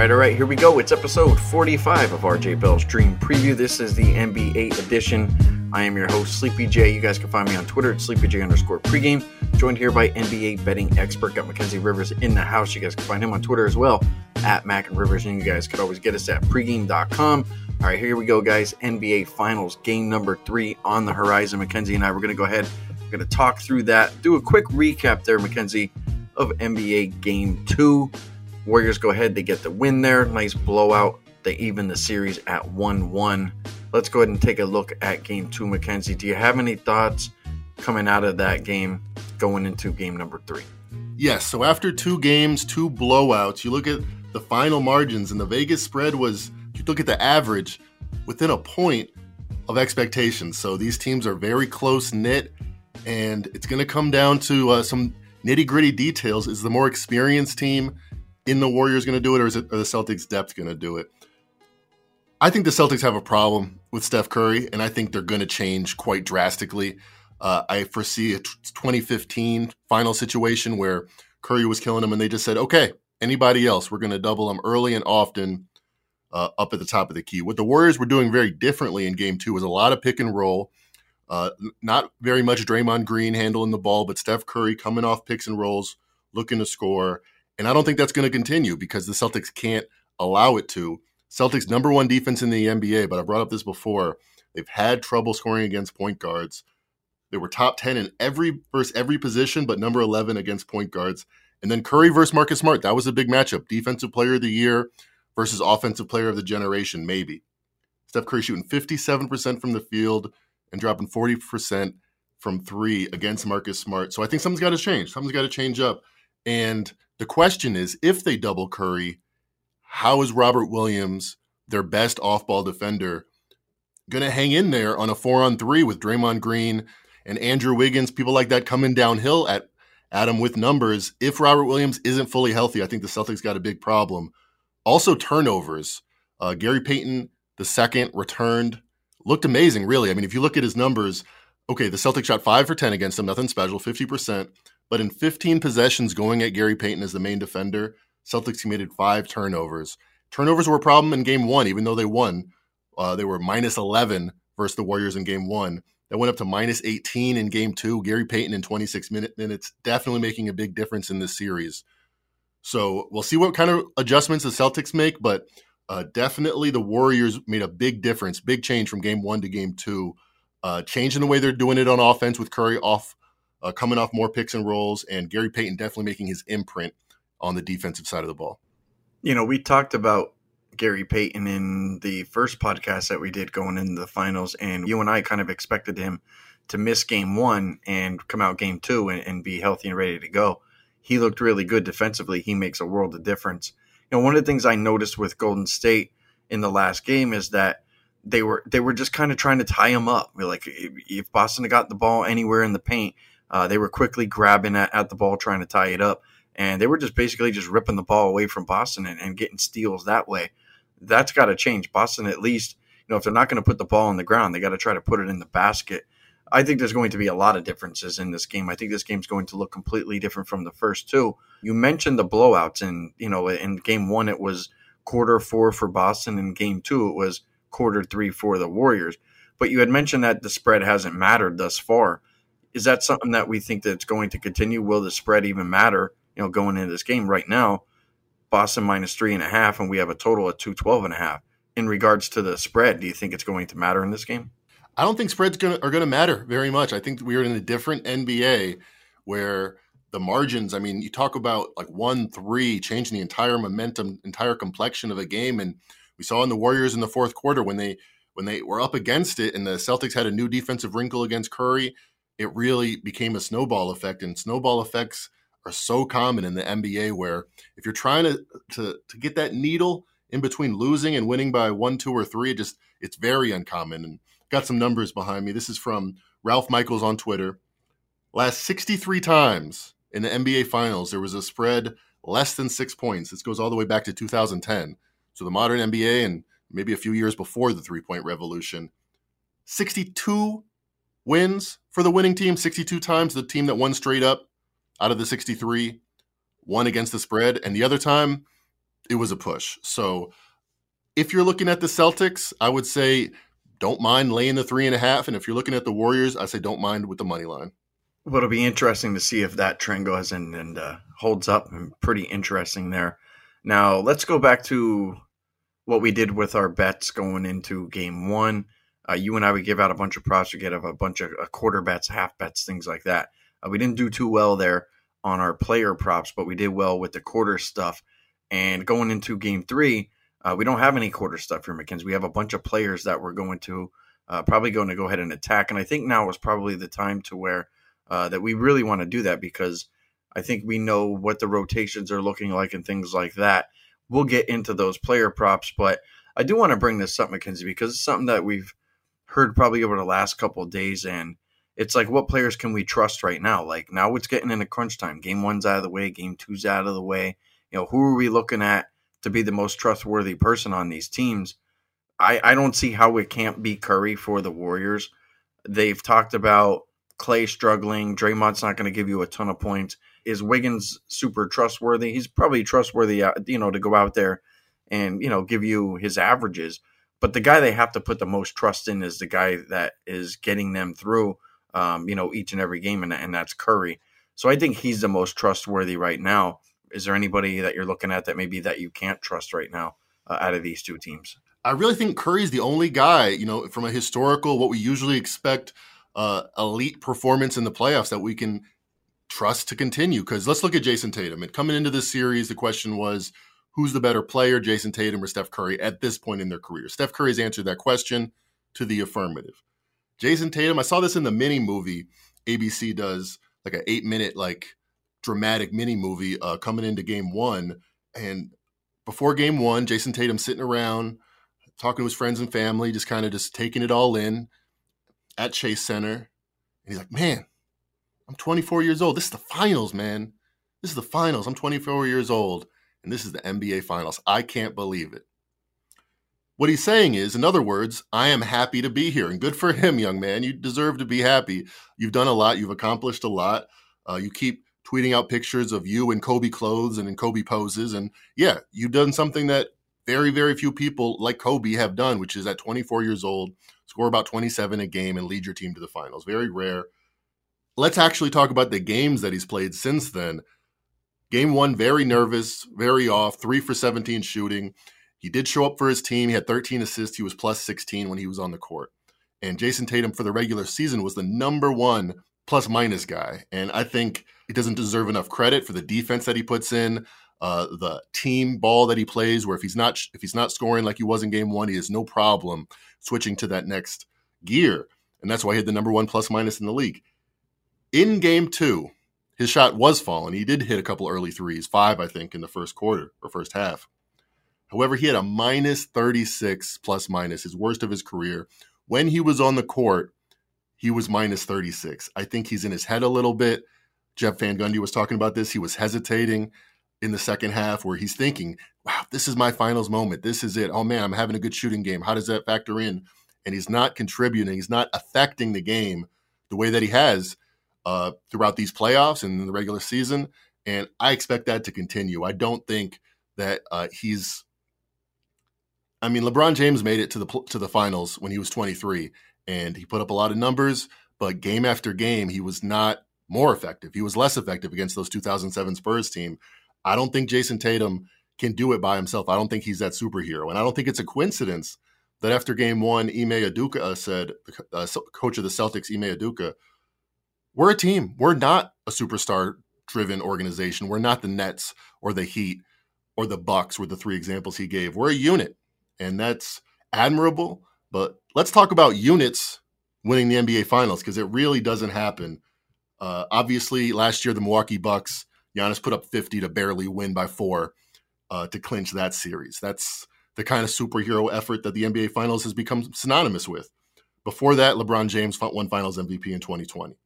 right, all right, here we go. It's episode 45 of RJ Bell's Dream Preview. This is the NBA edition. I am your host, Sleepy J. You guys can find me on Twitter at SleepyJ underscore pregame. Joined here by NBA betting expert, got Mackenzie Rivers in the house. You guys can find him on Twitter as well at Mac and Rivers. And you guys could always get us at pregame.com. All right, here we go, guys. NBA Finals, game number three on the horizon. Mackenzie and I, we're going to go ahead. We're going to talk through that, do a quick recap there, Mackenzie, of NBA game two. Warriors go ahead, they get the win there. Nice blowout. They even the series at 1 1. Let's go ahead and take a look at game two, Mackenzie. Do you have any thoughts coming out of that game going into game number three? Yes. So after two games, two blowouts, you look at the final margins, and the Vegas spread was, you look at the average, within a point of expectations. So these teams are very close knit, and it's going to come down to uh, some nitty gritty details. Is the more experienced team in the Warriors going to do it, or is it are the Celtics' depth going to do it? I think the Celtics have a problem with Steph Curry, and I think they're going to change quite drastically. Uh, I foresee a 2015 final situation where Curry was killing them, and they just said, "Okay, anybody else, we're going to double them early and often." Uh, up at the top of the key. What the Warriors were doing very differently in game two was a lot of pick and roll. Uh, not very much Draymond Green handling the ball, but Steph Curry coming off picks and rolls, looking to score. And I don't think that's going to continue because the Celtics can't allow it to. Celtics number one defense in the NBA, but I brought up this before. They've had trouble scoring against point guards. They were top 10 in every versus every position, but number 11 against point guards. And then Curry versus Marcus Smart. That was a big matchup. Defensive player of the year versus offensive player of the generation, maybe. Steph Curry shooting 57% from the field and dropping 40% from three against Marcus Smart. So I think something's got to change. Something's got to change up. And the question is if they double Curry, how is Robert Williams, their best off ball defender, going to hang in there on a four on three with Draymond Green and Andrew Wiggins, people like that coming downhill at Adam with numbers? If Robert Williams isn't fully healthy, I think the Celtics got a big problem. Also, turnovers. Uh, Gary Payton, the second, returned. Looked amazing, really. I mean, if you look at his numbers, okay, the Celtics shot five for 10 against him, nothing special, 50%. But in 15 possessions going at Gary Payton as the main defender, Celtics committed five turnovers. Turnovers were a problem in game one, even though they won. Uh, they were minus 11 versus the Warriors in game one. That went up to minus 18 in game two. Gary Payton in 26 minute, minutes, definitely making a big difference in this series. So we'll see what kind of adjustments the Celtics make, but uh, definitely the Warriors made a big difference, big change from game one to game two, uh, changing the way they're doing it on offense with Curry off, uh, coming off more picks and rolls, and Gary Payton definitely making his imprint on the defensive side of the ball. You know, we talked about Gary Payton in the first podcast that we did going into the finals, and you and I kind of expected him to miss game one and come out game two and, and be healthy and ready to go he looked really good defensively. He makes a world of difference. You know, one of the things I noticed with Golden State in the last game is that they were they were just kind of trying to tie him up. Like if Boston got the ball anywhere in the paint, uh, they were quickly grabbing at, at, the ball trying to tie it up, and they were just basically just ripping the ball away from Boston and, and getting steals that way. That's got to change. Boston at least, you know, if they're not going to put the ball on the ground, they got to try to put it in the basket. I think there's going to be a lot of differences in this game. I think this game's going to look completely different from the first two. You mentioned the blowouts, and you know, in game one it was quarter four for Boston, and game two it was quarter three for the Warriors. But you had mentioned that the spread hasn't mattered thus far. Is that something that we think that's going to continue? Will the spread even matter? You know, going into this game right now, Boston minus three and a half, and we have a total of two twelve and a half. In regards to the spread, do you think it's going to matter in this game? I don't think spreads gonna, are going to matter very much. I think we're in a different NBA where the margins. I mean, you talk about like one three changing the entire momentum, entire complexion of a game, and we saw in the Warriors in the fourth quarter when they when they were up against it, and the Celtics had a new defensive wrinkle against Curry. It really became a snowball effect, and snowball effects are so common in the NBA. Where if you're trying to to, to get that needle in between losing and winning by one, two, or three, it just it's very uncommon. And got some numbers behind me. This is from Ralph Michaels on Twitter. Last 63 times in the NBA Finals, there was a spread less than six points. This goes all the way back to 2010. So the modern NBA and maybe a few years before the three point revolution. 62 wins for the winning team, 62 times the team that won straight up out of the 63 won against the spread. And the other time, it was a push. So if you're looking at the Celtics, I would say don't mind laying the three and a half. And if you're looking at the Warriors, I say don't mind with the money line. Well, it'll be interesting to see if that trend goes and, and uh, holds up. And pretty interesting there. Now let's go back to what we did with our bets going into game one. Uh, you and I would give out a bunch of props. We get a bunch of uh, quarter bets, half bets, things like that. Uh, we didn't do too well there on our player props, but we did well with the quarter stuff. And going into game three, uh, we don't have any quarter stuff here, Mackenzie. We have a bunch of players that we're going to uh, probably going to go ahead and attack. And I think now is probably the time to where uh, that we really want to do that because I think we know what the rotations are looking like and things like that. We'll get into those player props, but I do want to bring this up, Mackenzie, because it's something that we've heard probably over the last couple days. And it's like, what players can we trust right now? Like now it's getting into crunch time. Game one's out of the way, game two's out of the way. You know, who are we looking at to be the most trustworthy person on these teams? I, I don't see how it can't be Curry for the Warriors. They've talked about Klay struggling. Draymond's not going to give you a ton of points. Is Wiggins super trustworthy? He's probably trustworthy, uh, you know, to go out there and you know give you his averages. But the guy they have to put the most trust in is the guy that is getting them through, um, you know, each and every game, and, and that's Curry. So I think he's the most trustworthy right now. Is there anybody that you're looking at that maybe that you can't trust right now uh, out of these two teams? I really think Curry's the only guy, you know, from a historical, what we usually expect, uh, elite performance in the playoffs that we can trust to continue. Because let's look at Jayson Tatum. And coming into this series, the question was, who's the better player, Jayson Tatum or Steph Curry at this point in their career? Steph Curry's answered that question to the affirmative. Jayson Tatum, I saw this in the mini movie ABC does, like an eight minute, like dramatic mini movie uh, coming into game one. And before game one, Jayson Tatum sitting around talking to his friends and family, just kind of just taking it all in at Chase Center. And he's like, man, I'm 24 years old. This is the finals, man. This is the finals. I'm 24 years old and this is the NBA Finals. I can't believe it. What he's saying is, in other words, I am happy to be here, and good for him, young man. You deserve to be happy. You've done a lot. You've accomplished a lot. Uh, you keep tweeting out pictures of you in Kobe clothes and in Kobe poses, and yeah, you've done something that very, very few people like Kobe have done, which is at 24 years old, score about 27 a game and lead your team to the finals. Very rare. Let's actually talk about the games that he's played since then. Game one, very nervous, very off, three for 17 shooting. He did show up for his team. He had 13 assists. He was plus 16 when he was on the court. And Jayson Tatum for the regular season was the number one plus minus guy. And I think he doesn't deserve enough credit for the defense that he puts in, uh, the team ball that he plays. Where if he's not if he's not scoring like he was in game one, he has no problem switching to that next gear. And that's why he had the number one plus minus in the league. In game two, his shot was falling. He did hit a couple early threes, five, I think, in the first quarter or first half. However, he had a minus 36 plus minus, his worst of his career. When he was on the court, he was minus 36. I think he's in his head a little bit. Jeff Van Gundy was talking about this. He was hesitating in the second half where he's thinking, wow, this is my finals moment. This is it. Oh man, I'm having a good shooting game. How does that factor in? And he's not contributing, he's not affecting the game the way that he has uh, throughout these playoffs and the regular season. And I expect that to continue. I don't think that uh, he's. I mean, LeBron James made it to the to the finals when he was 23, and he put up a lot of numbers. But game after game, he was not more effective. He was less effective against those 2007 Spurs team. I don't think Jayson Tatum can do it by himself. I don't think he's that superhero, and I don't think it's a coincidence that after Game One, Ime uh, said, uh, coach of the Celtics, Ime Udoka, we're a team. We're not a superstar driven organization. We're not the Nets or the Heat or the Bucks were the three examples he gave. We're a unit. And that's admirable. But let's talk about units winning the NBA finals because it really doesn't happen. Uh, obviously, last year the Milwaukee Bucks, Giannis put up 50 to barely win by four uh, to clinch that series. That's the kind of superhero effort that the NBA Finals has become synonymous with. Before that, LeBron James won Finals MVP in 2020.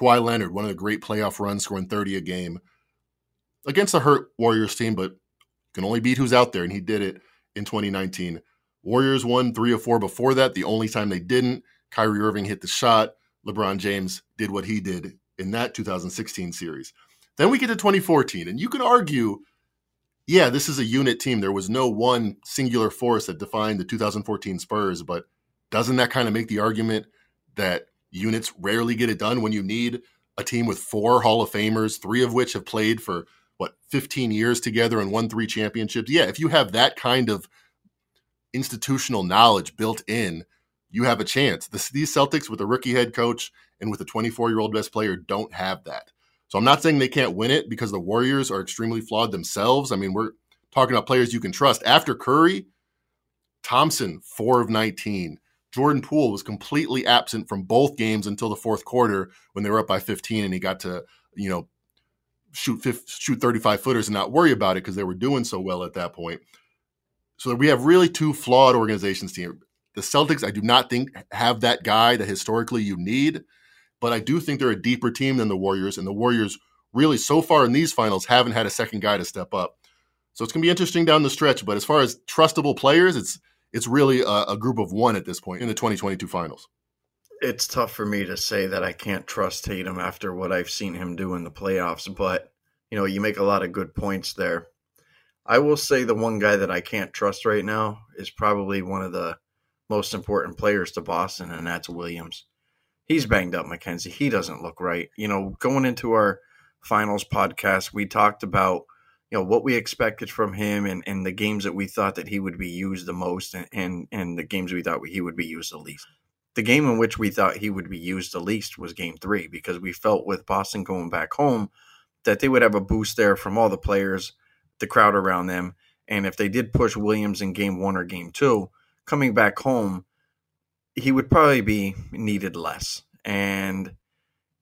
Kawhi Leonard, one of the great playoff runs, scoring 30 a game against a hurt Warriors team, but can only beat who's out there, and he did it in 2019. Warriors won three or four before that. The only time they didn't, Kyrie Irving hit the shot. LeBron James did what he did in that 2016 series. Then we get to 2014, and you can argue yeah, this is a unit team. There was no one singular force that defined the 2014 Spurs, but doesn't that kind of make the argument that units rarely get it done when you need a team with four Hall of Famers, three of which have played for what 15 years together and won three championships? Yeah, if you have that kind of institutional knowledge built in, you have a chance. these Celtics with a rookie head coach and with a 24 year old best player don't have that. So I'm not saying they can't win it because the Warriors are extremely flawed themselves. I mean, we're talking about players you can trust. After Curry, Thompson, four of 19. Jordan Poole was completely absent from both games until the fourth quarter when they were up by 15 and he got to, you know, shoot shoot 35 footers and not worry about it because they were doing so well at that point. So we have really two flawed organizations here. The Celtics, I do not think have that guy that historically you need but I do think they're a deeper team than the Warriors, and the Warriors really so far in these finals haven't had a second guy to step up. So it's going to be interesting down the stretch. But as far as trustable players, it's it's really a, a group of one at this point in the 2022 finals. It's tough for me to say that I can't trust Tatum after what I've seen him do in the playoffs, but you know, you make a lot of good points there. I will say the one guy that I can't trust right now is probably one of the most important players to Boston, and that's Williams he's banged up, Mackenzie. He doesn't look right. You know, going into our finals podcast, we talked about you know what we expected from him and, and the games that we thought that he would be used the most and, and and the games we thought he would be used the least. The game in which we thought he would be used the least was game three because we felt with Boston going back home that they would have a boost there from all the players, the crowd around them. And if they did push Williams in game one or game two, coming back home, he would probably be needed less. And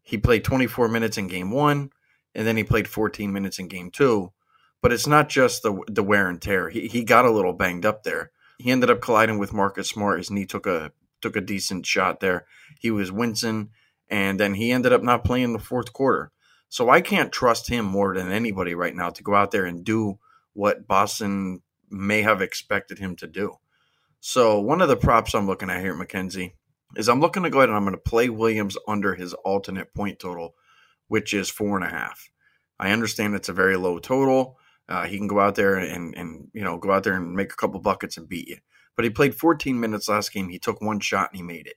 he played 24 minutes in game one, and then he played 14 minutes in game two. But it's not just the the wear and tear. He he got a little banged up there. He ended up colliding with Marcus Smart. His knee took a took a decent shot there. He was wincing, and then he ended up not playing the fourth quarter. So I can't trust him more than anybody right now to go out there and do what Boston may have expected him to do. So one of the props I'm looking at here, Mackenzie, is I'm looking to go ahead and I'm going to play Williams under his alternate point total, which is four and a half. I understand it's a very low total. Uh, he can go out there and and you know go out there and make a couple buckets and beat you. But he played 14 minutes last game. He took one shot and he made it.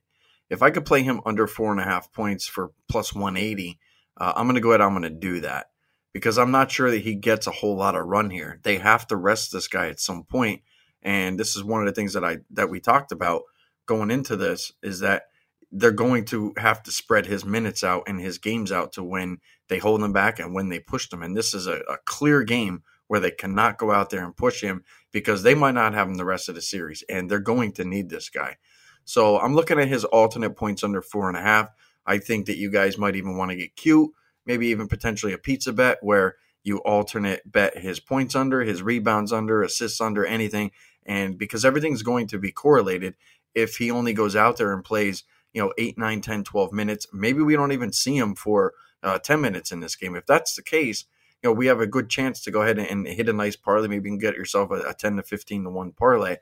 If I could play him under four and a half points for plus 180, uh, I'm going to go ahead. I'm going to do that because I'm not sure that he gets a whole lot of run here. They have to rest this guy at some point and this is one of the things that I that we talked about going into this is that they're going to have to spread his minutes out and his games out to when they hold him back and when they push them. And this is a, a clear game where they cannot go out there and push him because they might not have him the rest of the series, and they're going to need this guy. So I'm looking at his alternate points under four and a half. I think that you guys might even want to get cute, maybe even potentially a pizza bet where you alternate bet his points under, his rebounds under, assists under, anything, and because everything's going to be correlated, if he only goes out there and plays, you know, 8, 9, 10, 12 minutes, maybe we don't even see him for uh, 10 minutes in this game. If that's the case, you know, we have a good chance to go ahead and hit a nice parlay. Maybe you can get yourself a, a 10 to 15 to 1 parlay.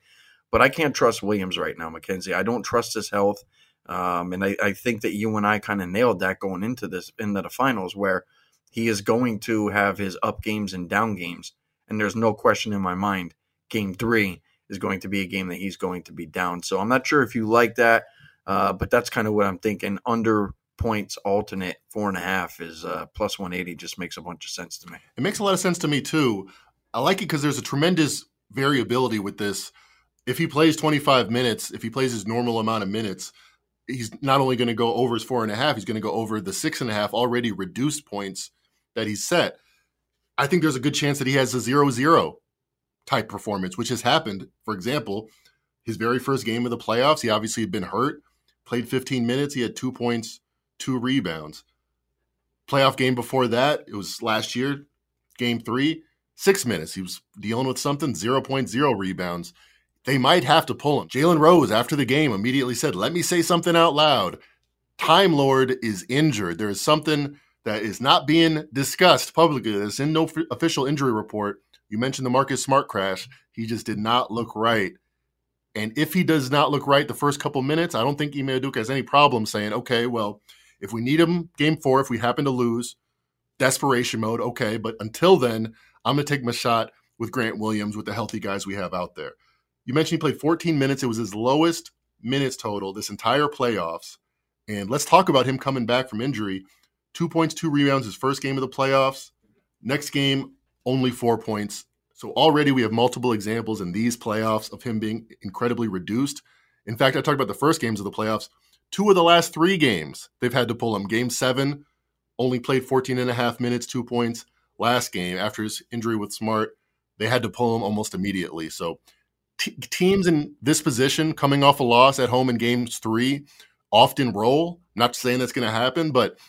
But I can't trust Williams right now, Mackenzie. I don't trust his health. Um, and I, I, think that you and I kind of nailed that going into this, into the finals, where he is going to have his up games and down games. And there's no question in my mind, game three, is going to be a game that he's going to be down. So I'm not sure if you like that, uh, but that's kind of what I'm thinking. Under points alternate four and a half is uh, plus 180 just makes a bunch of sense to me. It makes a lot of sense to me too. I like it because there's a tremendous variability with this. If he plays 25 minutes, if he plays his normal amount of minutes, he's not only going to go over his four and a half, he's going to go over the six and a half already reduced points that he's set. I think there's a good chance that he has a zero zero type performance, which has happened. For example, his very first game of the playoffs, he obviously had been hurt, played 15 minutes, he had two points, two rebounds. Playoff game before that, it was last year, game three, six minutes. He was dealing with something, 0.0 rebounds. They might have to pull him. Jalen Rose, after the game, immediately said, Let me say something out loud. Time Lord is injured. There is something that is not being discussed publicly. There's in no f- official injury report you mentioned the Marcus Smart crash. He just did not look right. And if he does not look right the first couple minutes, I don't think Ime Udoka has any problem saying, okay, well, if we need him game four, if we happen to lose, desperation mode, okay. But until then, I'm going to take my shot with Grant Williams with the healthy guys we have out there. You mentioned he played 14 minutes. It was his lowest minutes total this entire playoffs. And let's talk about him coming back from injury. Two points, two rebounds, his first game of the playoffs. Next game, only four points. So already we have multiple examples in these playoffs of him being incredibly reduced. In fact, I talked about the first games of the playoffs. Two of the last three games, they've had to pull him. Game seven, only played 14 and a half minutes, two points. Last game, after his injury with Smart, they had to pull him almost immediately. So t- teams in this position coming off a loss at home in games three often roll. Not saying that's going to happen, but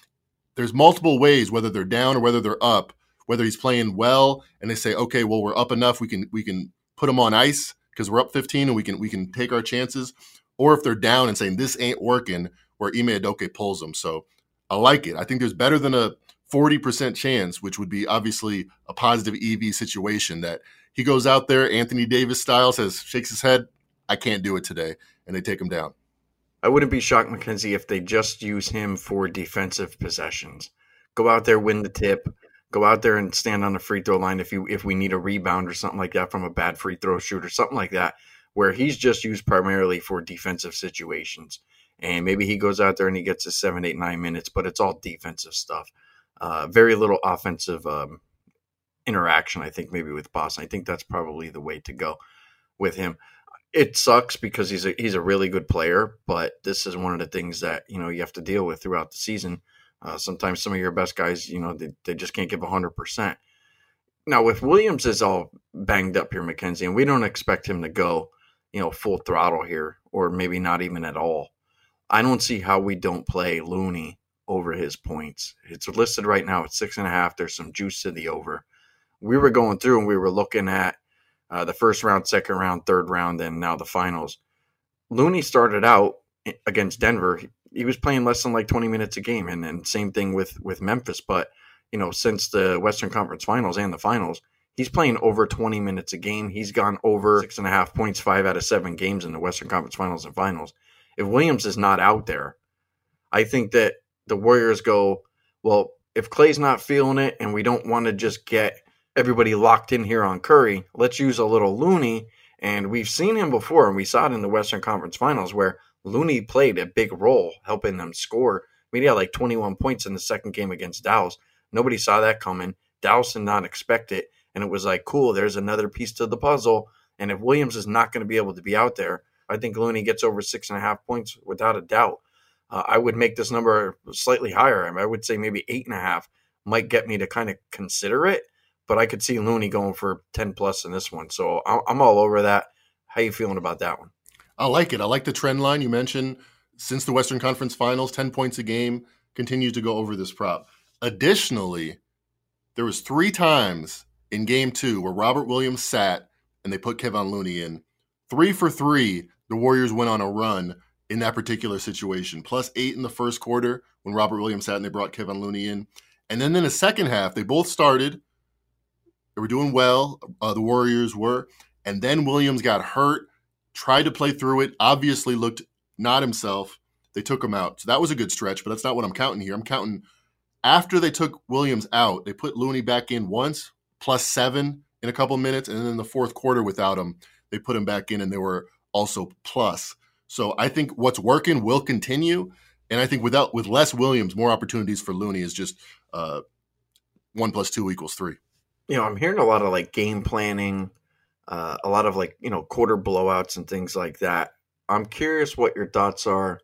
there's multiple ways, whether they're down or whether they're up, whether he's playing well and they say, okay, well, we're up enough. We can, we can put him on ice because we're up 15 and we can, we can take our chances. Or if they're down and saying this ain't working, where Ime Udoka pulls them. So I like it. I think there's better than a 40% chance, which would be obviously a positive EV situation that he goes out there, Anthony Davis style, says, shakes his head, I can't do it today. And they take him down. I wouldn't be shocked, Mackenzie, if they just use him for defensive possessions. Go out there, win the tip, go out there and stand on the free throw line if you if we need a rebound or something like that from a bad free throw shoot or something like that, where he's just used primarily for defensive situations. And maybe he goes out there and he gets his seven, eight, nine minutes, but it's all defensive stuff. Uh, very little offensive um, interaction, I think, maybe with Boston. I think that's probably the way to go with him. It sucks because he's a he's a really good player, but this is one of the things that you know you have to deal with throughout the season. Uh, sometimes some of your best guys, you know, they, they just can't give hundred percent. Now, with Williams is all banged up here, Mackenzie, and we don't expect him to go, you know, full throttle here, or maybe not even at all. I don't see how we don't play Looney over his points. It's listed right now at six and a half. There's some juice to the over. We were going through and we were looking at uh, the first round, second round, third round, and now the finals. Looney started out against Denver. He, was playing less than like 20 minutes a game, and then same thing with with Memphis. But you know, since the Western Conference Finals and the finals, he's playing over 20 minutes a game. He's gone over six and a half points, five out of seven games in the Western Conference Finals and Finals. If Williams is not out there, I think that the Warriors go, well, if Klay's not feeling it and we don't want to just get everybody locked in here on Curry, let's use a little Looney. And we've seen him before, and we saw it in the Western Conference Finals where Looney played a big role helping them score. I mean, he had like 21 points in the second game against Dallas. Nobody saw that coming. Dallas did not expect it. And it was like, cool, there's another piece to the puzzle. And if Williams is not going to be able to be out there, I think Looney gets over six and a half points without a doubt. Uh, I would make this number slightly higher. I, I would say maybe eight and a half might get me to kind of consider it, but I could see Looney going for 10 plus in this one. So I'm all over that. How you feeling about that one? I like it. I like the trend line you mentioned. Since the Western Conference Finals, 10 points a game continues to go over this prop. Additionally, there was three times in game two where Robert Williams sat and they put Kevon Looney in. Three for three, the Warriors went on a run in that particular situation. Plus eight in the first quarter when Robert Williams sat and they brought Kevon Looney in. And then in the second half, they both started. They were doing well. Uh, the Warriors were. And then Williams got hurt, tried to play through it, obviously looked not himself. They took him out. So that was a good stretch, but that's not what I'm counting here. I'm counting after they took Williams out, they put Looney back in once, plus seven in a couple minutes. And then in the fourth quarter without him, they put him back in and they were also plus. So I think what's working will continue, and I think without with less Williams, more opportunities for Looney is just uh, one plus two equals three. You know, I'm hearing a lot of like game planning, uh, a lot of like you know quarter blowouts and things like that. I'm curious what your thoughts are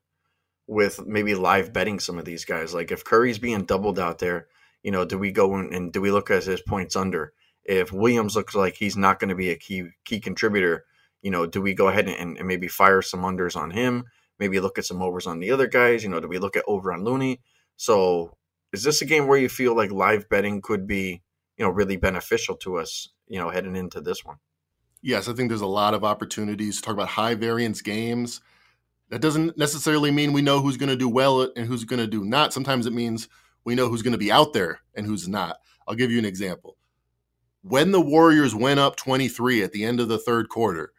with maybe live betting some of these guys. Like if Curry's being doubled out there, you know, do we go in and do we look at his points under? If Williams looks like he's not going to be a key key contributor, you know, do we go ahead and, and, maybe fire some unders on him? Maybe look at some overs on the other guys. You know, do we look at over on Looney? So is this a game where you feel like live betting could be, you know, really beneficial to us, you know, heading into this one? Yes, I think there's a lot of opportunities to talk about high variance games. That doesn't necessarily mean we know who's going to do well and who's going to do not. Sometimes it means we know who's going to be out there and who's not. I'll give you an example. When the Warriors went up 23 at the end of the third quarter,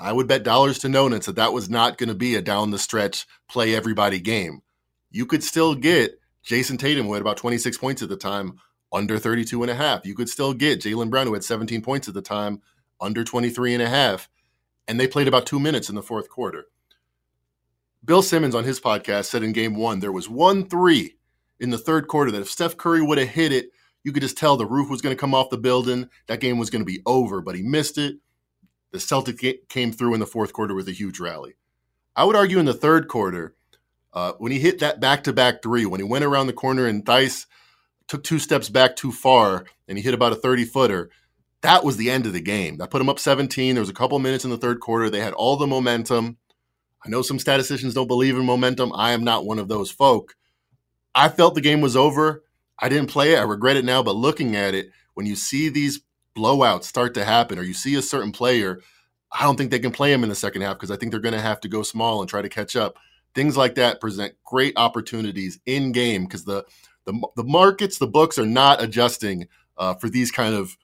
I would bet dollars to nonuts that that was not going to be a down the stretch play everybody game. You could still get Jayson Tatum, who had about 26 points at the time, under 32 and a half. You could still get Jaylen Brown, who had 17 points at the time, under 23 and a half. And they played about two minutes in the fourth quarter. Bill Simmons on his podcast said in game one, there was one three in the third quarter that if Steph Curry would have hit it, you could just tell the roof was going to come off the building. That game was going to be over, but he missed it. The Celtics came through in the fourth quarter with a huge rally. I would argue in the third quarter, uh, when he hit that back to back three, when he went around the corner and Theis took two steps back too far and he hit about a 30 footer, that was the end of the game. That put him up 17. There was a couple minutes in the third quarter. They had all the momentum. I know some statisticians don't believe in momentum. I am not one of those folk. I felt the game was over. I didn't play it. I regret it now, but looking at it, when you see these blowouts start to happen or you see a certain player, I don't think they can play him in the second half because I think they're going to have to go small and try to catch up. Things like that present great opportunities in game because the, the the markets, the books are not adjusting uh, for these kind of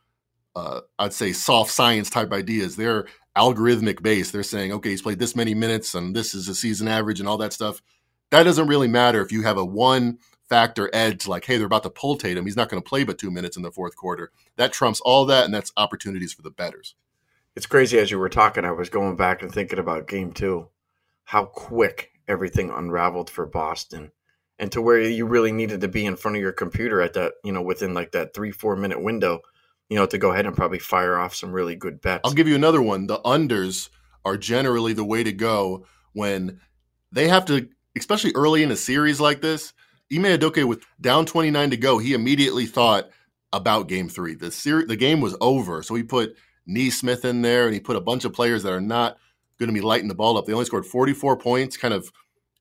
uh, I'd say soft science type ideas. They're algorithmic based. They're saying, okay, he's played this many minutes and this is a season average and all that stuff. That doesn't really matter if you have a one factor edge like, hey, they're about to pull Tatum. He's not going to play but two minutes in the fourth quarter. That trumps all that, and that's opportunities for the betters. It's crazy as you were talking, I was going back and thinking about game two, how quick everything unraveled for Boston. And to where you really needed to be in front of your computer at that, you know, within like that three, four minute window, you know, to go ahead and probably fire off some really good bets. I'll give you another one. The unders are generally the way to go when they have to, especially early in a series like this, Ime Udoka with down 29 to go, he immediately thought about game three. The ser- the game was over. So he put Nesmith in there and he put a bunch of players that are not going to be lighting the ball up. They only scored 44 points kind of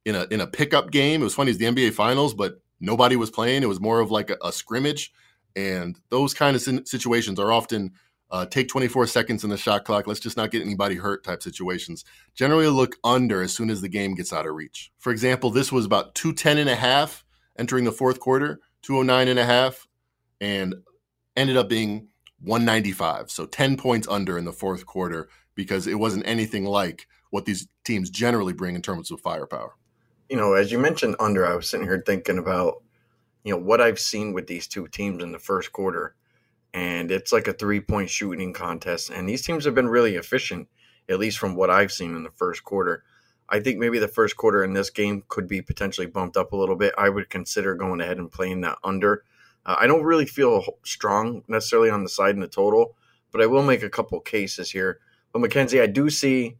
in a in a pickup game. It was funny, it's the NBA finals, but nobody was playing. It was more of like a, a scrimmage. And those kind of situations are often uh, take 24 seconds in the shot clock. Let's just not get anybody hurt type situations. Generally look under as soon as the game gets out of reach. For example, this was about 210 and a half entering the fourth quarter, 209 and a half, and ended up being 195. So 10 points under in the fourth quarter because it wasn't anything like what these teams generally bring in terms of firepower. You know, as you mentioned under, I was sitting here thinking about, you know, what I've seen with these two teams in the first quarter. And it's like a three point shooting contest. And these teams have been really efficient, at least from what I've seen in the first quarter. I think maybe the first quarter in this game could be potentially bumped up a little bit. I would consider going ahead and playing that under. Uh, I don't really feel strong necessarily on the side in the total, but I will make a couple cases here. But Mackenzie, I do see,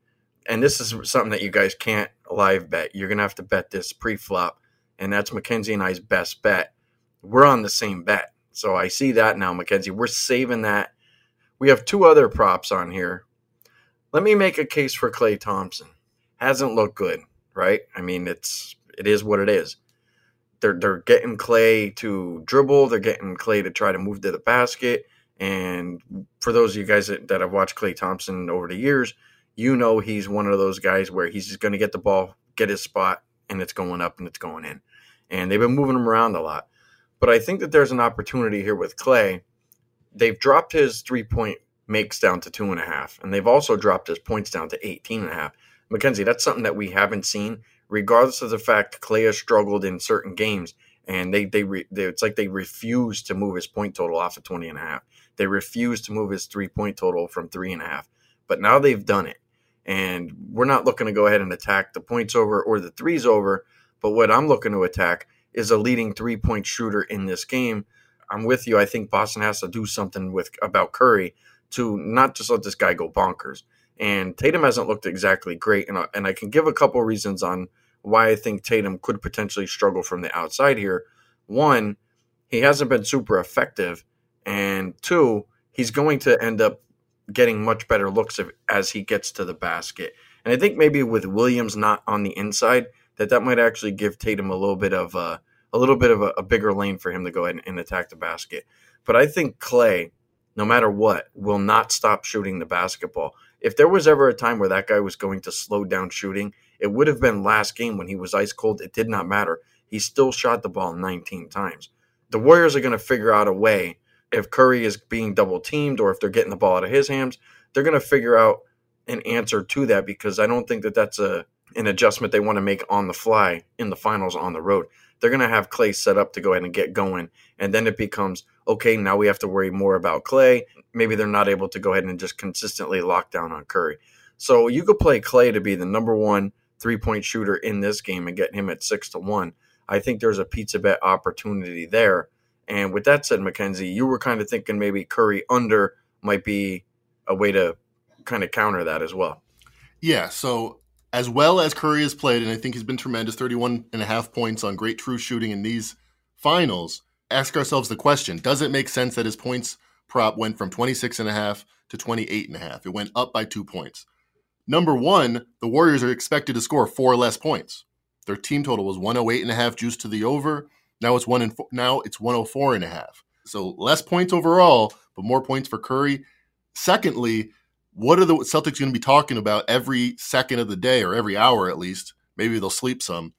and this is something that you guys can't live bet. You're gonna have to bet this pre-flop, and that's Mackenzie and I's best bet. We're on the same bet, so I see that now, Mackenzie. We're saving that. We have two other props on here. Let me make a case for Klay Thompson hasn't looked good, right? I mean, it's it is what it is. They're they're getting Klay to dribble, they're getting Klay to try to move to the basket. And for those of you guys that, that have watched Klay Thompson over the years, you know he's one of those guys where he's just going to get the ball, get his spot, and it's going up and it's going in. And they've been moving him around a lot. But I think that there's an opportunity here with Klay. They've dropped his three point makes down to two and a half, and they've also dropped his points down to 18 and a half. Mackenzie, that's something that we haven't seen, regardless of the fact Klay has struggled in certain games. And they, they, re, they, it's like they refuse to move his point total off of 20 and a half. They refuse to move his three point total from three and a half. But now they've done it. And we're not looking to go ahead and attack the points over or the threes over. But what I'm looking to attack is a leading three point shooter in this game. I'm with you. I think Boston has to do something with about Curry to not just let this guy go bonkers. And Tatum hasn't looked exactly great. And, and I can give a couple reasons on why I think Tatum could potentially struggle from the outside here. One, he hasn't been super effective. And two, he's going to end up getting much better looks as he gets to the basket. And I think maybe with Williams not on the inside, that that might actually give Tatum a little bit of a, a little bit of a, a bigger lane for him to go ahead and, and attack the basket. But I think Klay, no matter what, will not stop shooting the basketball if there was ever a time where that guy was going to slow down shooting, it would have been last game when he was ice cold. It did not matter. He still shot the ball 19 times. The Warriors are going to figure out a way if Curry is being double teamed or if they're getting the ball out of his hands, they're going to figure out an answer to that because I don't think that that's a an adjustment they want to make on the fly in the finals on the road. They're going to have Klay set up to go ahead and get going. And then it becomes okay, now we have to worry more about Klay. Maybe they're not able to go ahead and just consistently lock down on Curry. So you could play Klay to be the number one three point shooter in this game and get him at six to one. I think there's a pizza bet opportunity there. And with that said, Mackenzie, you were kind of thinking maybe Curry under might be a way to kind of counter that as well. Yeah. So as well as Curry has played, and I think he's been tremendous, 31 and a half points on great true shooting in these finals, ask ourselves the question, does it make sense that his points prop went from 26 and a half to 28 and a half? It went up by two points. Number one, the Warriors are expected to score four less points. Their team total was 108 and a half juice to the over. Now it's one and four, now it's 104 and a half. So less points overall, but more points for Curry. Secondly, what are the Celtics going to be talking about every second of the day or every hour at least? Maybe they'll sleep some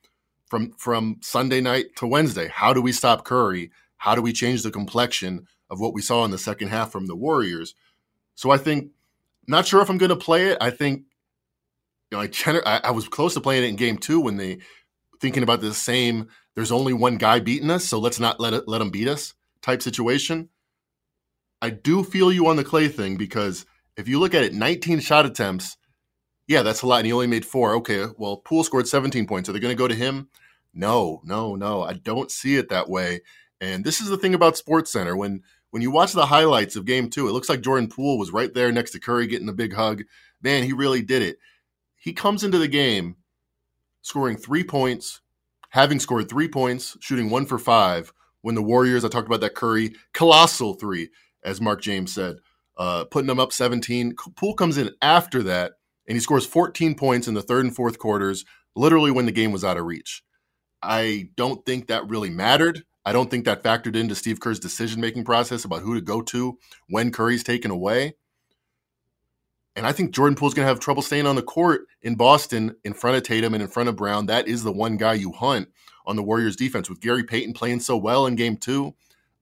from from Sunday night to Wednesday. How do we stop Curry? How do we change the complexion of what we saw in the second half from the Warriors? So I think, not sure if I'm going to play it. I think you know, I, I was close to playing it in game two when they thinking about the same. There's only one guy beating us, so let's not let it let him beat us type situation. I do feel you on the Klay thing because if you look at it, 19 shot attempts, yeah, that's a lot, and he only made four. Okay, well, Poole scored 17 points. Are they going to go to him? No, no, no. I don't see it that way. And this is the thing about Sports Center when when you watch the highlights of Game Two, it looks like Jordan Poole was right there next to Curry getting a big hug. Man, he really did it he comes into the game scoring three points, having scored three points, shooting one for five. When the Warriors, I talked about that Curry colossal three, as Mark James said, uh, putting them up 17. Poole comes in after that, and he scores 14 points in the third and fourth quarters, literally when the game was out of reach. I don't think that really mattered. I don't think that factored into Steve Kerr's decision making process about who to go to when Curry's taken away. And I think Jordan Poole's going to have trouble staying on the court in Boston in front of Tatum and in front of Brown. That is the one guy you hunt on the Warriors defense. With Gary Payton playing so well in game two,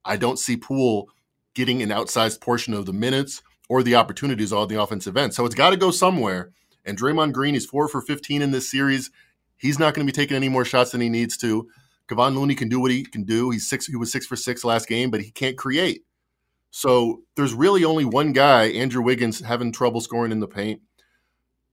I don't see Poole getting an outsized portion of the minutes or the opportunities on the offensive end. So it's got to go somewhere. And Draymond Green, he's four for 15 in this series. He's not going to be taking any more shots than he needs to. Kevon Looney can do what he can do. He's six. He was six for six last game, but he can't create. So there's really only one guy, Andrew Wiggins, having trouble scoring in the paint.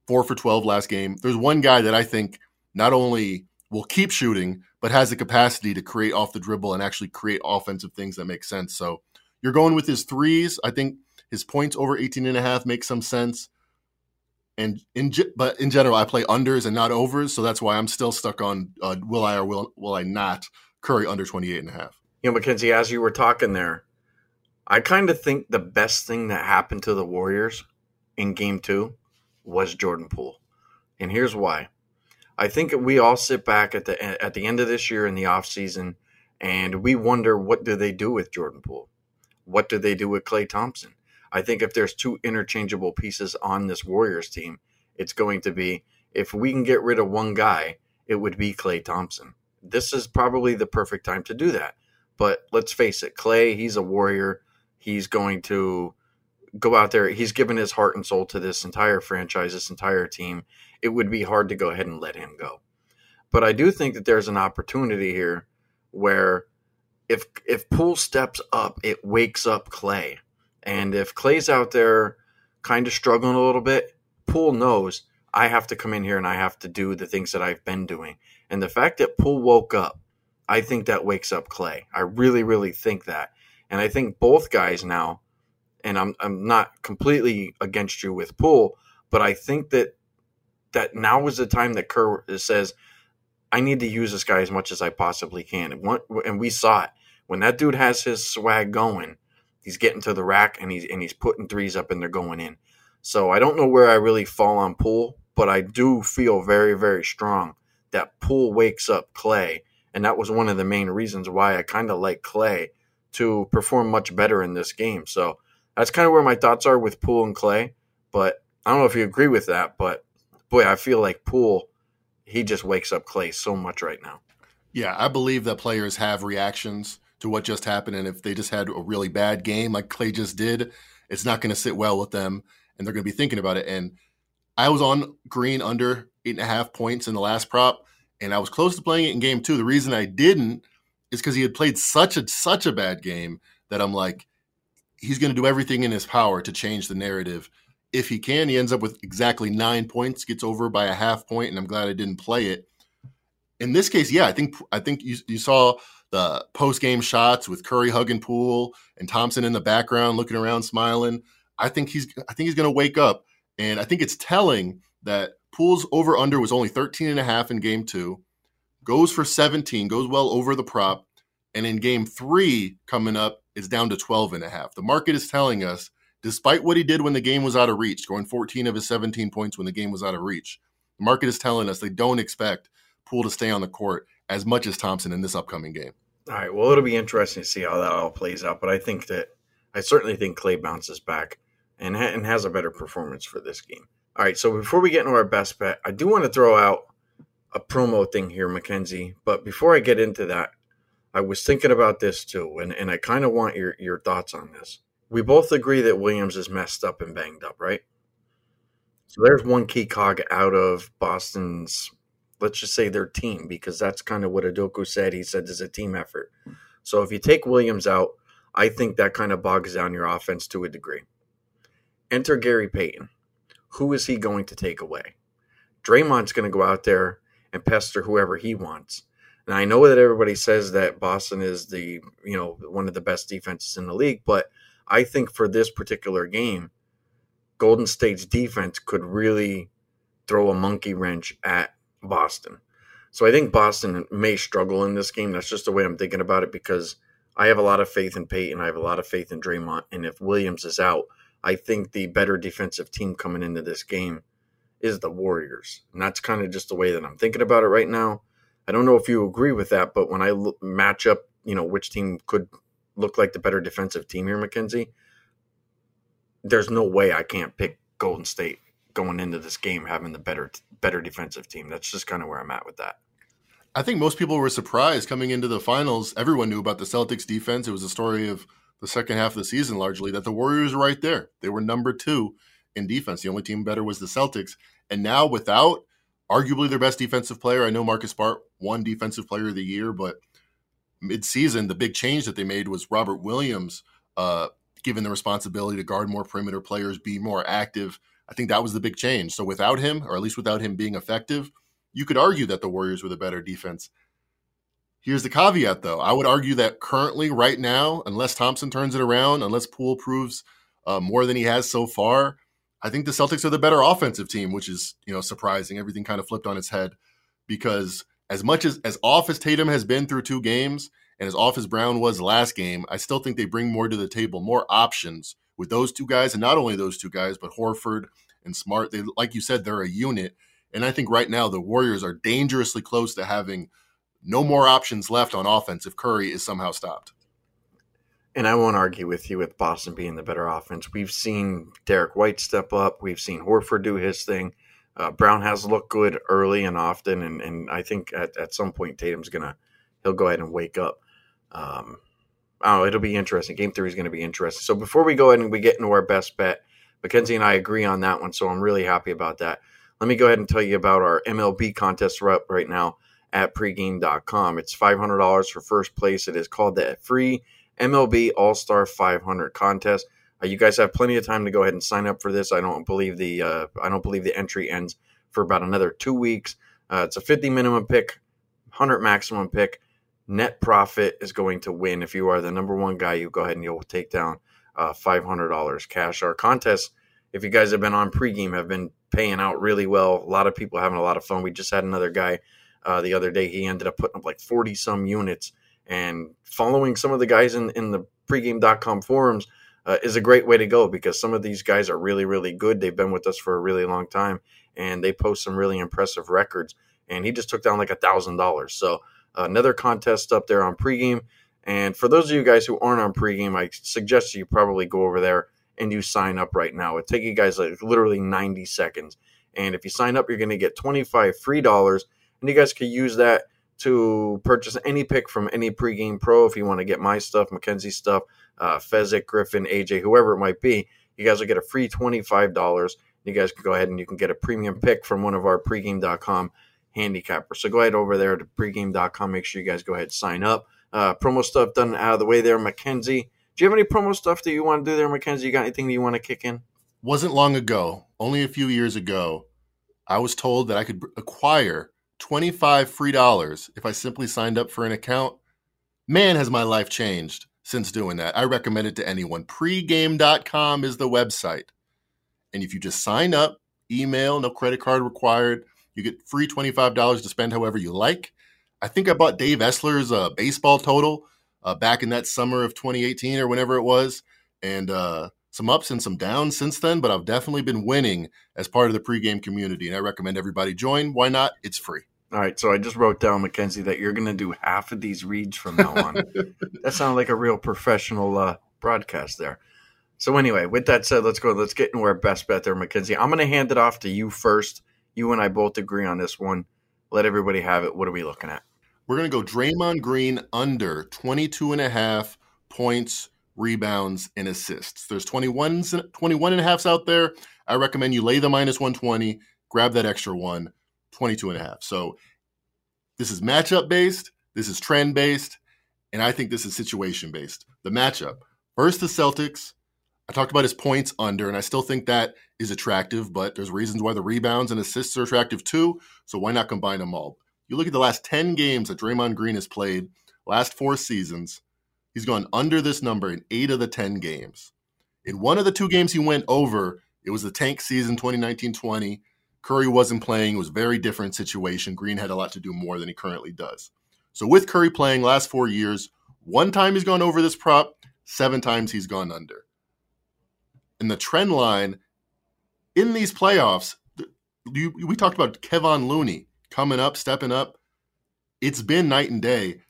Four for 12 last game. There's one guy that I think not only will keep shooting, but has the capacity to create off the dribble and actually create offensive things that make sense. So you're going with his threes. I think his points over 18 and a half makes some sense. And in but in general, I play unders and not overs, so that's why I'm still stuck on uh, will I or will will I not Curry under 28 and a half. You know, Mackenzie, as you were talking there, I kind of think the best thing that happened to the Warriors in game two was Jordan Poole. And here's why. I think we all sit back at the at the end of this year in the offseason and we wonder what do they do with Jordan Poole? What do they do with Klay Thompson? I think if there's two interchangeable pieces on this Warriors team, it's going to be if we can get rid of one guy, it would be Klay Thompson. This is probably the perfect time to do that. But let's face it, Klay, he's a warrior. He's going to go out there. He's given his heart and soul to this entire franchise, this entire team. It would be hard to go ahead and let him go. But I do think that there's an opportunity here where if if Poole steps up, it wakes up Klay. And if Klay's out there kind of struggling a little bit, Poole knows I have to come in here and I have to do the things that I've been doing. And the fact that Poole woke up, I think that wakes up Klay. I really, really think that. And I think both guys now, and I'm I'm not completely against you with Poole, but I think that that now is the time that Kerr says, I need to use this guy as much as I possibly can. And, one, and we saw it when that dude has his swag going. He's getting to the rack and he's and he's putting threes up and they're going in. So I don't know where I really fall on Poole, but I do feel very very strong that Poole wakes up Klay, and that was one of the main reasons why I kind of like Klay to perform much better in this game. So that's kind of where my thoughts are with Poole and Klay, But I don't know if you agree with that, but boy, I feel like Poole, he just wakes up Klay so much right now. Yeah, I believe that players have reactions to what just happened. And if they just had a really bad game like Klay just did, it's not going to sit well with them and they're going to be thinking about it. And I was on green under eight and a half points in the last prop, and I was close to playing it in game two. The reason I didn't is because he had played such a such a bad game that I'm like, he's going to do everything in his power to change the narrative. If he can, he ends up with exactly nine points, gets over by a half point, and I'm glad I didn't play it. In this case, yeah, I think I think you you saw the post game shots with Curry hugging Poole and Thompson in the background looking around smiling. I think he's I think he's going to wake up and I think it's telling that Poole's over under was only 13 and a half in game 2, goes for 17, goes well over the prop, and in game 3 coming up is down to 12 and a half. The market is telling us despite what he did when the game was out of reach, scoring 14 of his 17 points when the game was out of reach. The market is telling us they don't expect Poole to stay on the court as much as Thompson in this upcoming game. All right. Well, it'll be interesting to see how that all plays out. But I think that I certainly think Klay bounces back and, ha- and has a better performance for this game. All right. So before we get into our best bet, I do want to throw out a promo thing here, Mackenzie. But before I get into that, I was thinking about this too, and, and I kind of want your, your thoughts on this. We both agree that Williams is messed up and banged up, right? So there's one key cog out of Boston's let's just say their team, because that's kind of what Udoka said. He said it's a team effort. So if you take Williams out, I think that kind of bogs down your offense to a degree. Enter Gary Payton. Who is he going to take away? Draymond's going to go out there and pester whoever he wants. And I know that everybody says that Boston is the, you know, one of the best defenses in the league, but I think for this particular game, Golden State's defense could really throw a monkey wrench at Boston. So I think Boston may struggle in this game. That's just the way I'm thinking about it because I have a lot of faith in Payton. I have a lot of faith in Draymond. And if Williams is out, I think the better defensive team coming into this game is the Warriors. And that's kind of just the way that I'm thinking about it right now. I don't know if you agree with that, but when I look, match up, you know, which team could look like the better defensive team here, Mackenzie, there's no way I can't pick Golden State going into this game having the better better defensive team. That's just kind of where I'm at with that. I think most people were surprised coming into the finals. Everyone knew about the Celtics defense. It was a story of the second half of the season largely that the Warriors were right there. They were number 2 in defense. The only team better was the Celtics. And now without arguably their best defensive player, I know Marcus Smart won defensive player of the year, but mid-season the big change that they made was Robert Williams uh, given the responsibility to guard more perimeter players, be more active I think that was the big change. So without him, or at least without him being effective, you could argue that the Warriors were the better defense. Here's the caveat, though. I would argue that currently, right now, unless Thompson turns it around, unless Poole proves uh, more than he has so far, I think the Celtics are the better offensive team, which is you know surprising. Everything kind of flipped on its head because as much as as off as Tatum has been through two games, and as off as Brown was last game, I still think they bring more to the table, more options with those two guys, and not only those two guys, but Horford and Smart. They, like you said, they're a unit, and I think right now the Warriors are dangerously close to having no more options left on offense if Curry is somehow stopped. And I won't argue with you with Boston being the better offense. We've seen Derrick White step up. We've seen Horford do his thing. Uh, Brown has looked good early and often, and, and I think at, at some point Tatum's gonna he'll go ahead and wake up. Um, oh, it'll be interesting. Game three is going to be interesting. So before we go ahead and we get into our best bet, Mackenzie and I agree on that one. So I'm really happy about that. Let me go ahead and tell you about our MLB contest up right now at pregame.com. It's $500 for first place. It is called the free MLB All Star 500 contest. Uh, you guys have plenty of time to go ahead and sign up for this. I don't believe the uh, I don't believe the entry ends for about another two weeks. Uh, it's a 50 minimum pick, 100 maximum pick net profit is going to win. If you are the number one guy, you go ahead and you'll take down uh, $500 cash. Our contest, if you guys have been on pregame, have been paying out really well. A lot of people having a lot of fun. We just had another guy uh, the other day. He ended up putting up like 40 some units. And following some of the guys in, in the pregame.com forums uh, is a great way to go because some of these guys are really, really good. They've been with us for a really long time and they post some really impressive records. And he just took down like a thousand dollars. So another contest up there on pregame. And for those of you guys who aren't on pregame, I suggest you probably go over there and you sign up right now. It takes you guys like literally 90 seconds. And if you sign up, you're going to get 25 free dollars. And you guys can use that to purchase any pick from any pregame pro. If you want to get my stuff, Mackenzie stuff, uh, Fezzik, Griffin, AJ, whoever it might be, you guys will get a free $25 You guys can go ahead and you can get a premium pick from one of our pregame.com handicappers. So go ahead over there to pregame.com. Make sure you guys go ahead and sign up. Uh, promo stuff done out of the way there. Mackenzie, do you have any promo stuff that you want to do there, Mackenzie? You got anything that you want to kick in? Wasn't long ago, only a few years ago, I was told that I could acquire 25 free dollars if I simply signed up for an account. Man, has my life changed since doing that. I recommend it to anyone. Pregame.com is the website. And if you just sign up, email, no credit card required, you get free $25 to spend however you like. I think I bought Dave Essler's uh, baseball total uh, back in that summer of 2018 or whenever it was. And uh, some ups and some downs since then, but I've definitely been winning as part of the pregame community. And I recommend everybody join. Why not? It's free. All right, so I just wrote down, Mackenzie, that you're going to do half of these reads from now on. that sounded like a real professional uh, broadcast there. So anyway, with that said, let's go. Let's get into our best bet there, Mackenzie. I'm going to hand it off to you first. You and I both agree on this one. Let everybody have it. What are we looking at? We're going to go Draymond Green under 22 and a half points, rebounds, and assists. There's 21, 21 and a halfs out there. I recommend you lay the minus 120, grab that extra one 22 and a half. So this is matchup based, this is trend based, and I think this is situation based. The matchup first, the Celtics. I talked about his points under, and I still think that is attractive, but there's reasons why the rebounds and assists are attractive too. So why not combine them all? You look at the last 10 games that Draymond Green has played, last four seasons, he's gone under this number in eight of the 10 games. In one of the two games he went over, it was the tank season 2019 20. Curry wasn't playing. It was a very different situation. Green had a lot to do more than he currently does. So with Curry playing last four years, one time he's gone over this prop, seven times he's gone under. And the trend line in these playoffs, you, we talked about Kevon Looney coming up, stepping up. It's been night and day.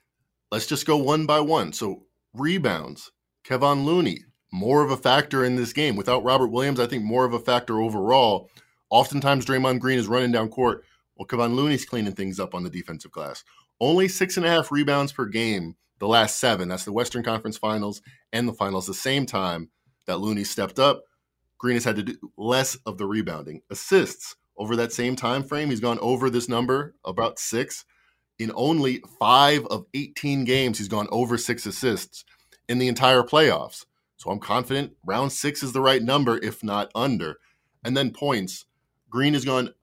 Let's just go one by one. So rebounds, Kevon Looney, more of a factor in this game. Without Robert Williams, I think more of a factor overall. Oftentimes, Draymond Green is running down court. Well, Kevon Looney's cleaning things up on the defensive glass. Only six and a half rebounds per game the last seven. That's the Western Conference Finals and the Finals. The same time that Looney stepped up, Green has had to do less of the rebounding. Assists over that same time frame, he's gone over this number about six. In only five of 18 games, he's gone over six assists in the entire playoffs. So I'm confident round six is the right number, if not under. And then points. Green has gone.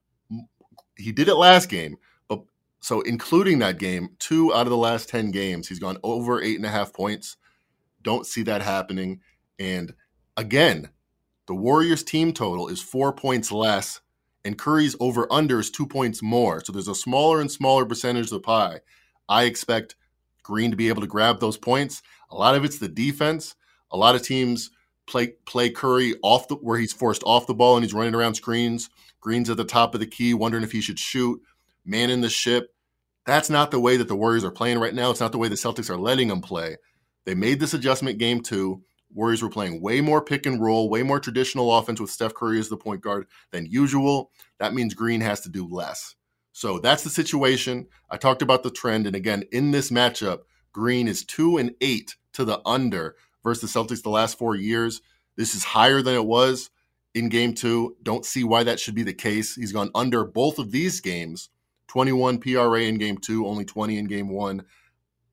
He did it last game, but so including that game, two out of the last ten games, he's gone over eight and a half points. Don't see that happening. And again, the Warriors team total is four points less, and Curry's over under is two points more. So there's a smaller and smaller percentage of the pie. I expect Green to be able to grab those points. A lot of it's the defense. A lot of teams play play Curry off the where he's forced off the ball and he's running around screens. Green's at the top of the key, wondering if he should shoot, man in the ship. That's not the way that the Warriors are playing right now. It's not the way the Celtics are letting them play. They made this adjustment game two. Warriors were playing way more pick and roll, way more traditional offense with Steph Curry as the point guard than usual. That means Green has to do less. So that's the situation. I talked about the trend. And again, in this matchup, Green is two and eight to the under versus the Celtics the last four years. This is higher than it was in game two. Don't see why that should be the case. He's gone under both of these games 21 PRA in game two, only 20 in game one.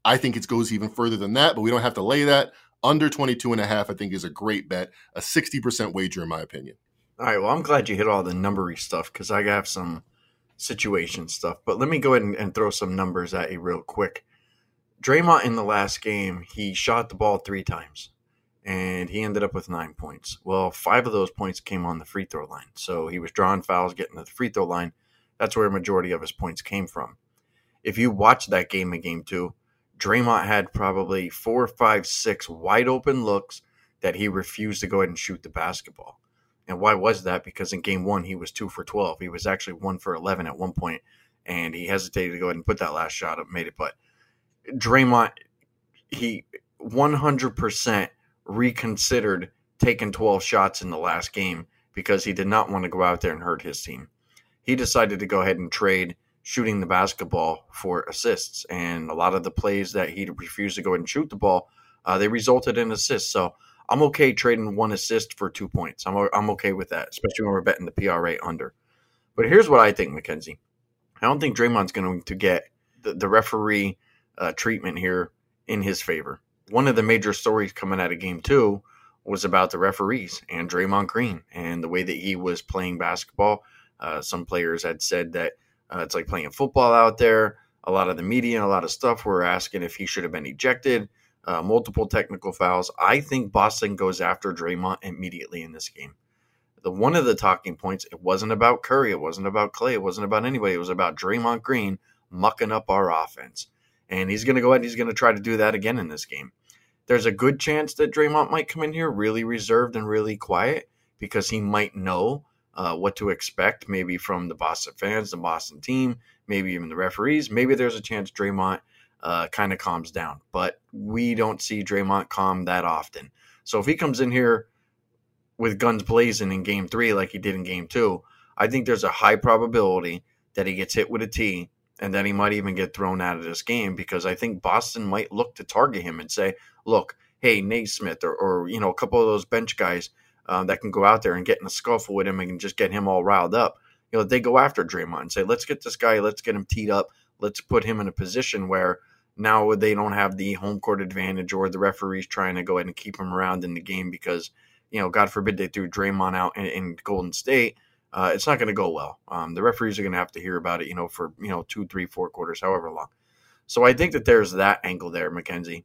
I think it goes even further than that, but we don't have to lay that. Under 22 and a half, I think, is a great bet. A 60% wager, in my opinion. All right. Well, I'm glad you hit all the numbery stuff because I have some situation stuff. But let me go ahead and, and throw some numbers at you real quick. Draymond in the last game, he shot the ball three times and he ended up with nine points. Well, five of those points came on the free throw line. So he was drawing fouls, getting to the free throw line. That's where a majority of his points came from. If you watch that game in game two, Draymond had probably four, five, six wide open looks that he refused to go ahead and shoot the basketball. And why was that? Because in game one, he was two for 12. He was actually one for 11 at one point, and he hesitated to go ahead and put that last shot up, made it. But Draymond, he 100% reconsidered taking 12 shots in the last game because he did not want to go out there and hurt his team. He decided to go ahead and trade shooting the basketball for assists. And a lot of the plays that he refused to go and shoot the ball, uh, they resulted in assists. So I'm okay trading one assist for two points. I'm I'm okay with that, especially when we're betting the PRA under. But here's what I think, Mackenzie. I don't think Draymond's going to get the, the referee uh, treatment here in his favor. One of the major stories coming out of Game Two was about the referees and Draymond Green and the way that he was playing basketball. Uh, some players had said that uh, it's like playing football out there. A lot of the media and a lot of stuff were asking if he should have been ejected. Uh, multiple technical fouls. I think Boston goes after Draymond immediately in this game. The one of the talking points, it wasn't about Curry, it wasn't about Klay, it wasn't about anybody. It was about Draymond Green mucking up our offense, and he's going to go ahead and he's going to try to do that again in this game. There's a good chance that Draymond might come in here really reserved and really quiet because he might know uh, what to expect, maybe from the Boston fans, the Boston team, maybe even the referees. Maybe there's a chance Draymond uh, kind of calms down, but we don't see Draymond calm that often. So if he comes in here with guns blazing in game three, like he did in game two, I think there's a high probability that he gets hit with a T and then he might even get thrown out of this game because I think Boston might look to target him and say, look, hey, Nesmith or, or you know, a couple of those bench guys uh, that can go out there and get in a scuffle with him and just get him all riled up. You know, they go after Draymond and say, let's get this guy, let's get him teed up, let's put him in a position where now they don't have the home court advantage or the referees trying to go ahead and keep him around in the game because, you know, God forbid they threw Draymond out in, in Golden State uh, it's not going to go well. Um, the referees are going to have to hear about it, you know, for you know two, three, four quarters, however long. So I think that there's that angle there, Mackenzie.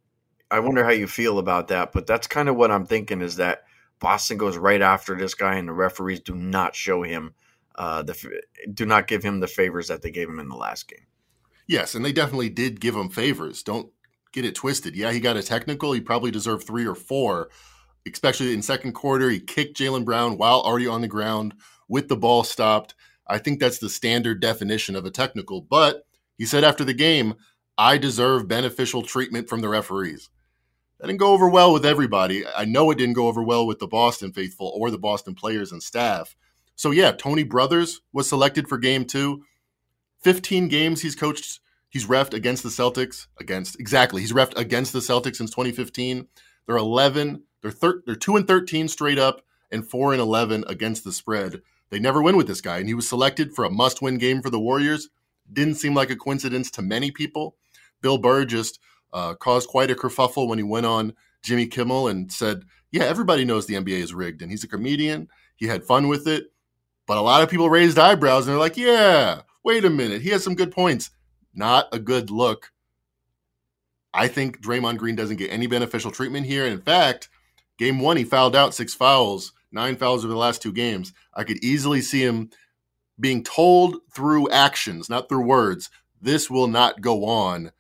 I wonder how you feel about that, but that's kind of what I'm thinking is that Boston goes right after this guy, and the referees do not show him uh, the do not give him the favors that they gave him in the last game. Yes, and they definitely did give him favors. Don't get it twisted. Yeah, he got a technical. He probably deserved three or four, especially in second quarter. He kicked Jaylen Brown while already on the ground with the ball stopped. I think that's the standard definition of a technical. But he said after the game, I deserve beneficial treatment from the referees. That didn't go over well with everybody. I know it didn't go over well with the Boston faithful or the Boston players and staff. So, yeah, Tony Brothers was selected for game two. 15 games he's coached, he's refed against the Celtics. Against, exactly. He's refed against the Celtics since 2015. They're 11, they're, thir- they're 2 and 13 straight up, and 4 and 11 against the spread. They never win with this guy, and he was selected for a must win game for the Warriors. Didn't seem like a coincidence to many people. Bill Burr just uh, caused quite a kerfuffle when he went on Jimmy Kimmel and said, Yeah, everybody knows the NBA is rigged. And he's a comedian. He had fun with it. But a lot of people raised eyebrows and they're like, Yeah, wait a minute. He has some good points. Not a good look. I think Draymond Green doesn't get any beneficial treatment here. In fact, game one, he fouled out six fouls nine fouls over the last two games. I could easily see him being told through actions, not through words, this will not go on.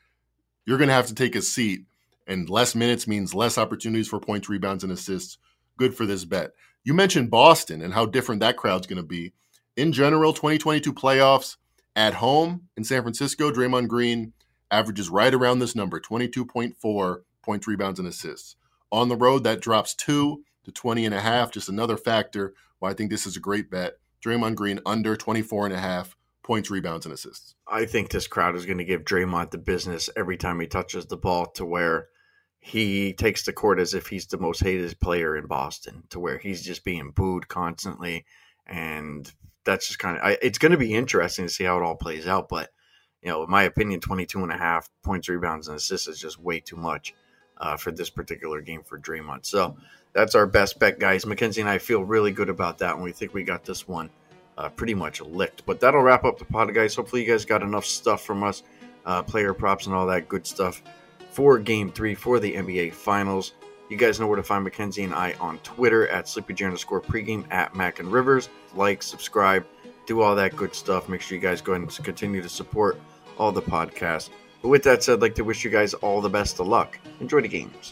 You're going to have to take a seat. And less minutes means less opportunities for points, rebounds, and assists. Good for this bet. You mentioned Boston and how different that crowd's going to be. In general, 2022 playoffs at home in San Francisco, Draymond Green averages right around this number 22.4 points, rebounds, and assists. On the road, that drops two to 20 and a half. Just another factor why I think this is a great bet. Draymond Green under 24 and a half points, rebounds, and assists. I think this crowd is going to give Draymond the business every time he touches the ball to where he takes the court as if he's the most hated player in Boston, to where he's just being booed constantly. And that's just kind of, it's going to be interesting to see how it all plays out. But, you know, in my opinion, 22 and a half points, rebounds, and assists is just way too much uh, for this particular game for Draymond. So, that's our best bet, guys. Mackenzie and I feel really good about that, and we think we got this one uh, pretty much licked. But that'll wrap up the pod, guys. Hopefully, you guys got enough stuff from us, uh, player props, and all that good stuff for Game Three for the NBA Finals. You guys know where to find Mackenzie and I on Twitter at SleepyJ underscore pregame at Mac and Rivers. Like, subscribe, do all that good stuff. Make sure you guys go ahead and continue to support all the podcasts. But with that said, I'd like to wish you guys all the best of luck. Enjoy the games.